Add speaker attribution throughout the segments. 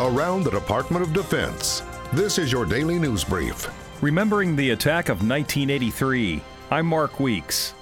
Speaker 1: around the Department of Defense. This is your daily news brief.
Speaker 2: Remembering the attack of 1983, I'm Mark Weeks.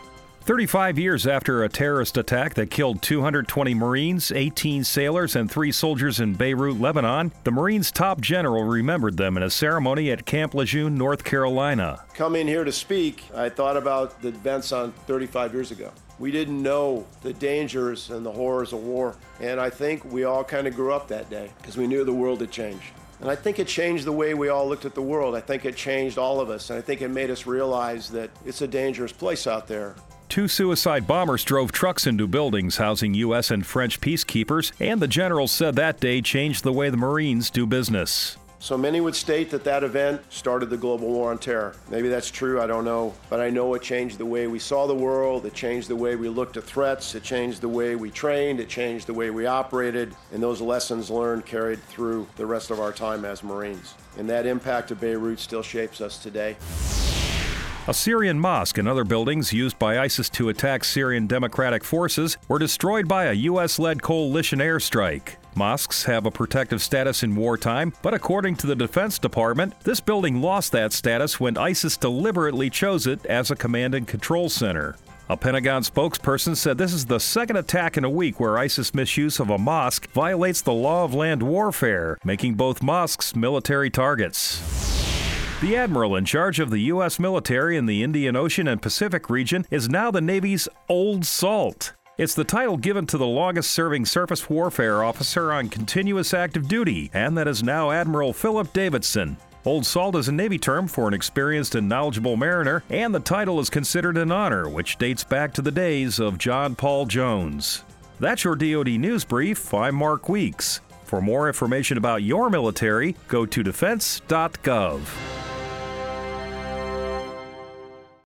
Speaker 2: 35 years after a terrorist attack that killed 220 Marines, 18 sailors, and three soldiers in Beirut, Lebanon, the Marines' top general remembered them in a ceremony at Camp Lejeune, North Carolina.
Speaker 3: Coming here to speak, I thought about the events on 35 years ago. We didn't know the dangers and the horrors of war, and I think we all kind of grew up that day because we knew the world had changed. And I think it changed the way we all looked at the world. I think it changed all of us, and I think it made us realize that it's a dangerous place out there.
Speaker 2: Two suicide bombers drove trucks into buildings housing U.S. and French peacekeepers, and the general said that day changed the way the Marines do business.
Speaker 3: So many would state that that event started the global war on terror. Maybe that's true, I don't know. But I know it changed the way we saw the world, it changed the way we looked at threats, it changed the way we trained, it changed the way we operated, and those lessons learned carried through the rest of our time as Marines. And that impact of Beirut still shapes us today.
Speaker 2: A Syrian mosque and other buildings used by ISIS to attack Syrian Democratic Forces were destroyed by a U.S. led coalition airstrike. Mosques have a protective status in wartime, but according to the Defense Department, this building lost that status when ISIS deliberately chose it as a command and control center. A Pentagon spokesperson said this is the second attack in a week where ISIS misuse of a mosque violates the law of land warfare, making both mosques military targets. The admiral in charge of the U.S. military in the Indian Ocean and Pacific region is now the Navy's Old Salt. It's the title given to the longest serving surface warfare officer on continuous active duty, and that is now Admiral Philip Davidson. Old Salt is a Navy term for an experienced and knowledgeable mariner, and the title is considered an honor, which dates back to the days of John Paul Jones. That's your DoD News Brief. I'm Mark Weeks. For more information about your military, go to defense.gov.